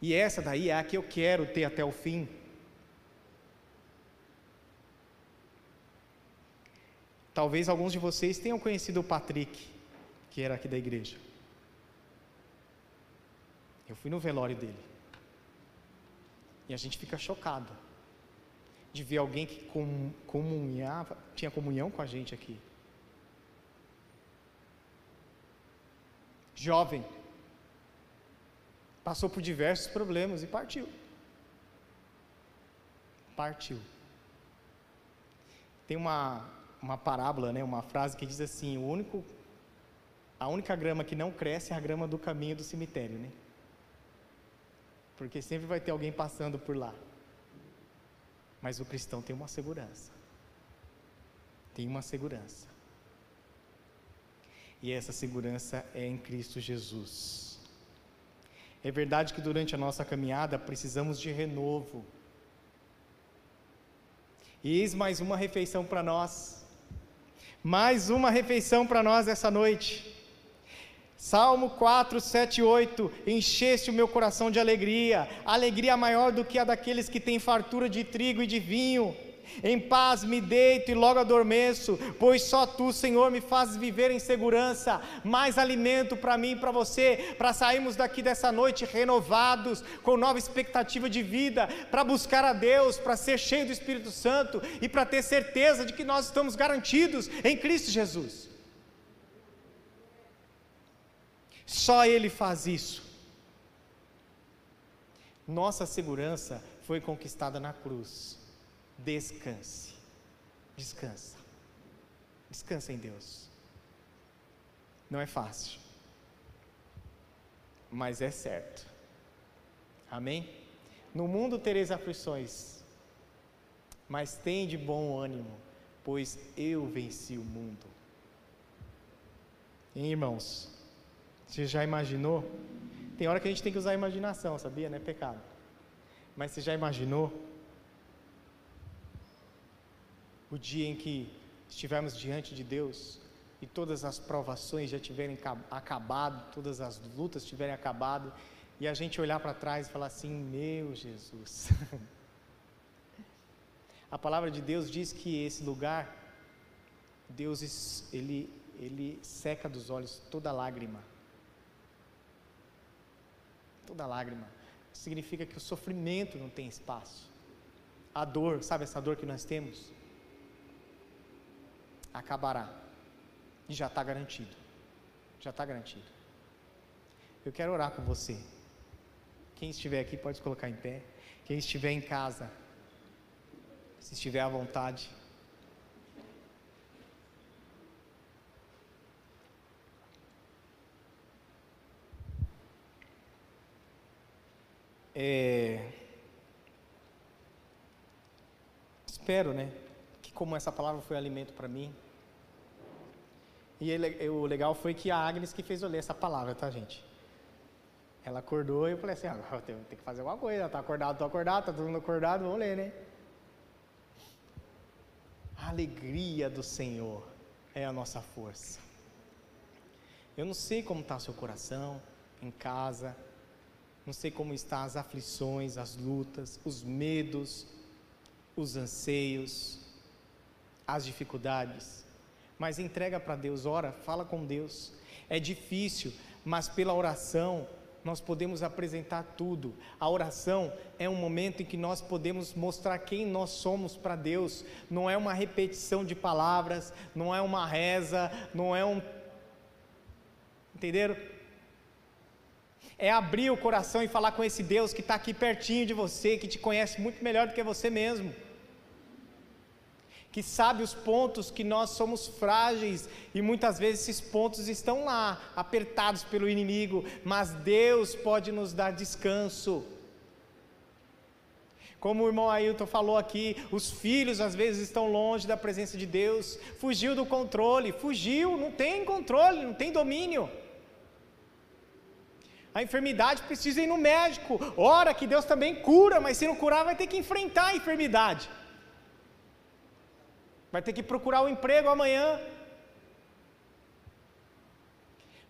Speaker 1: E essa daí é a que eu quero ter até o fim. Talvez alguns de vocês tenham conhecido o Patrick, que era aqui da igreja. Eu fui no velório dele. E a gente fica chocado de ver alguém que comunhava, tinha comunhão com a gente aqui. Jovem, passou por diversos problemas e partiu. Partiu. Tem uma, uma parábola, né, uma frase que diz assim: o único, a única grama que não cresce é a grama do caminho do cemitério, né? Porque sempre vai ter alguém passando por lá. Mas o cristão tem uma segurança. Tem uma segurança. E essa segurança é em Cristo Jesus. É verdade que durante a nossa caminhada precisamos de renovo. Eis mais uma refeição para nós. Mais uma refeição para nós essa noite. Salmo 4, 7 e 8: Encheste o meu coração de alegria, alegria maior do que a daqueles que têm fartura de trigo e de vinho. Em paz me deito e logo adormeço, pois só tu, Senhor, me fazes viver em segurança. Mais alimento para mim e para você, para sairmos daqui dessa noite renovados, com nova expectativa de vida, para buscar a Deus, para ser cheio do Espírito Santo e para ter certeza de que nós estamos garantidos em Cristo Jesus. Só Ele faz isso. Nossa segurança foi conquistada na cruz. Descanse. Descansa. Descansa em Deus. Não é fácil, mas é certo. Amém? No mundo tereis aflições, mas tem de bom ânimo, pois eu venci o mundo. Hein, irmãos, você já imaginou? Tem hora que a gente tem que usar a imaginação, sabia? Não é pecado. Mas você já imaginou o dia em que estivermos diante de Deus e todas as provações já tiverem acabado, todas as lutas tiverem acabado, e a gente olhar para trás e falar assim: Meu Jesus. a palavra de Deus diz que esse lugar, Deus ele, ele seca dos olhos toda lágrima toda lágrima. Significa que o sofrimento não tem espaço. A dor, sabe essa dor que nós temos? Acabará. E já está garantido. Já está garantido. Eu quero orar com você. Quem estiver aqui pode se colocar em pé. Quem estiver em casa, se estiver à vontade, É... Espero, né, como essa palavra foi alimento para mim. E ele, o legal foi que a Agnes que fez eu ler essa palavra, tá, gente? Ela acordou e eu falei assim, ah, eu tenho, tenho que fazer alguma coisa, tá acordado, tô acordado, tá todo mundo acordado, vamos ler, né? A alegria do Senhor é a nossa força. Eu não sei como está o seu coração, em casa, não sei como estão as aflições, as lutas, os medos, os anseios, as dificuldades. Mas entrega para Deus, ora, fala com Deus. É difícil, mas pela oração nós podemos apresentar tudo. A oração é um momento em que nós podemos mostrar quem nós somos para Deus. Não é uma repetição de palavras, não é uma reza, não é um. Entenderam? é abrir o coração e falar com esse Deus que está aqui pertinho de você, que te conhece muito melhor do que você mesmo, que sabe os pontos que nós somos frágeis e muitas vezes esses pontos estão lá, apertados pelo inimigo, mas Deus pode nos dar descanso. Como o irmão Ailton falou aqui, os filhos às vezes estão longe da presença de Deus, fugiu do controle, fugiu, não tem controle, não tem domínio. A enfermidade precisa ir no médico. Ora que Deus também cura, mas se não curar, vai ter que enfrentar a enfermidade. Vai ter que procurar um emprego amanhã.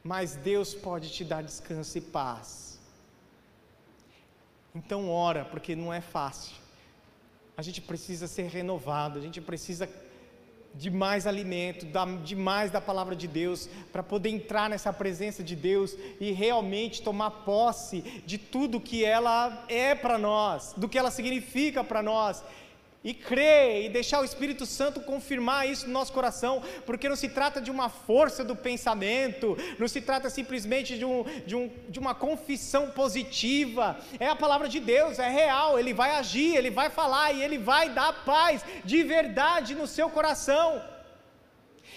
Speaker 1: Mas Deus pode te dar descanso e paz. Então ora, porque não é fácil. A gente precisa ser renovado, a gente precisa de mais alimento, de mais da palavra de Deus, para poder entrar nessa presença de Deus e realmente tomar posse de tudo que ela é para nós, do que ela significa para nós e crer e deixar o Espírito Santo confirmar isso no nosso coração, porque não se trata de uma força do pensamento, não se trata simplesmente de, um, de, um, de uma confissão positiva, é a palavra de Deus, é real, Ele vai agir, Ele vai falar e Ele vai dar paz de verdade no seu coração.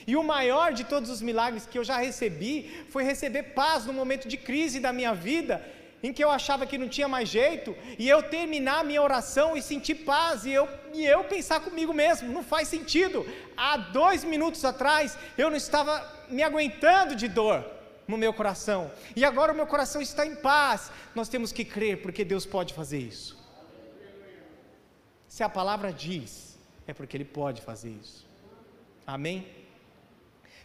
Speaker 1: E o maior de todos os milagres que eu já recebi foi receber paz no momento de crise da minha vida em que eu achava que não tinha mais jeito, e eu terminar a minha oração e sentir paz, e eu, e eu pensar comigo mesmo, não faz sentido. Há dois minutos atrás eu não estava me aguentando de dor no meu coração, e agora o meu coração está em paz. Nós temos que crer, porque Deus pode fazer isso. Se a palavra diz é porque Ele pode fazer isso. Amém?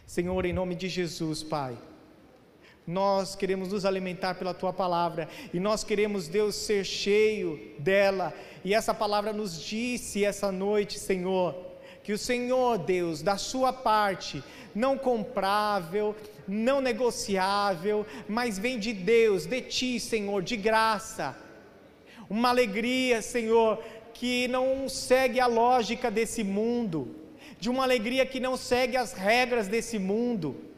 Speaker 1: Senhor, em nome de Jesus, Pai. Nós queremos nos alimentar pela tua palavra e nós queremos, Deus, ser cheio dela. E essa palavra nos disse essa noite, Senhor, que o Senhor, Deus, da sua parte, não comprável, não negociável, mas vem de Deus, de ti, Senhor, de graça. Uma alegria, Senhor, que não segue a lógica desse mundo, de uma alegria que não segue as regras desse mundo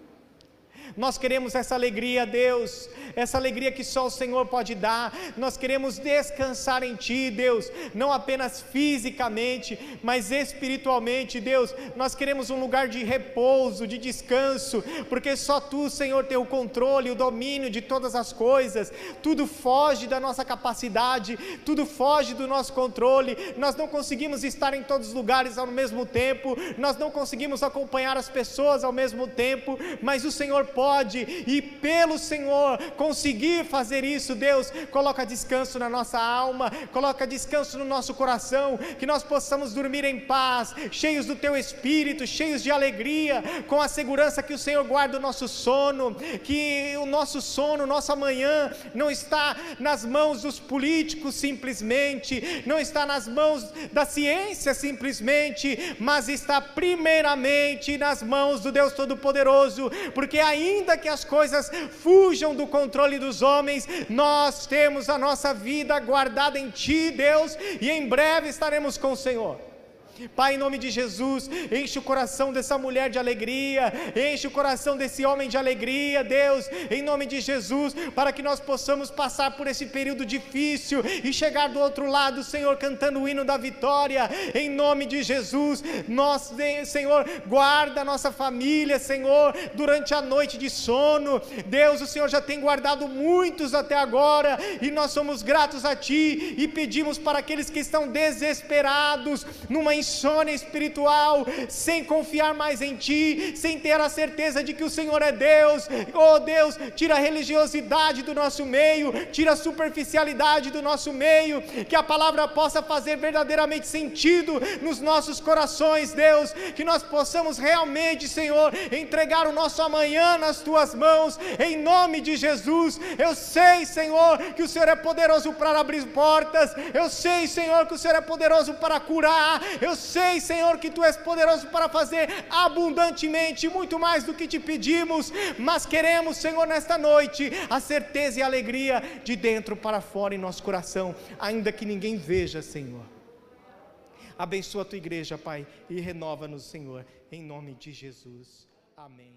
Speaker 1: nós queremos essa alegria, Deus, essa alegria que só o Senhor pode dar. Nós queremos descansar em Ti, Deus, não apenas fisicamente, mas espiritualmente, Deus. Nós queremos um lugar de repouso, de descanso, porque só Tu, Senhor, tem o controle, o domínio de todas as coisas. Tudo foge da nossa capacidade, tudo foge do nosso controle. Nós não conseguimos estar em todos os lugares ao mesmo tempo, nós não conseguimos acompanhar as pessoas ao mesmo tempo, mas o Senhor pode pode e pelo Senhor conseguir fazer isso, Deus, coloca descanso na nossa alma, coloca descanso no nosso coração, que nós possamos dormir em paz, cheios do teu espírito, cheios de alegria, com a segurança que o Senhor guarda o nosso sono, que o nosso sono, nosso amanhã não está nas mãos dos políticos simplesmente, não está nas mãos da ciência simplesmente, mas está primeiramente nas mãos do Deus Todo-Poderoso, porque ainda ainda que as coisas fujam do controle dos homens, nós temos a nossa vida guardada em Ti, Deus, e em breve estaremos com o Senhor. Pai, em nome de Jesus, enche o coração dessa mulher de alegria, enche o coração desse homem de alegria, Deus, em nome de Jesus, para que nós possamos passar por esse período difícil e chegar do outro lado, Senhor, cantando o hino da vitória, em nome de Jesus. Nós, Senhor, guarda a nossa família, Senhor, durante a noite de sono. Deus, o Senhor já tem guardado muitos até agora e nós somos gratos a Ti e pedimos para aqueles que estão desesperados, numa insônia espiritual, sem confiar mais em Ti, sem ter a certeza de que o Senhor é Deus. Oh Deus, tira a religiosidade do nosso meio, tira a superficialidade do nosso meio, que a palavra possa fazer verdadeiramente sentido nos nossos corações, Deus, que nós possamos realmente, Senhor, entregar o nosso amanhã nas Tuas mãos, em nome de Jesus. Eu sei, Senhor, que o Senhor é poderoso para abrir portas, eu sei, Senhor, que o Senhor é poderoso para curar, eu sei, Senhor, que tu és poderoso para fazer abundantemente, muito mais do que te pedimos, mas queremos, Senhor, nesta noite, a certeza e a alegria de dentro para fora em nosso coração, ainda que ninguém veja, Senhor. Abençoa a tua igreja, Pai, e renova-nos, Senhor, em nome de Jesus. Amém.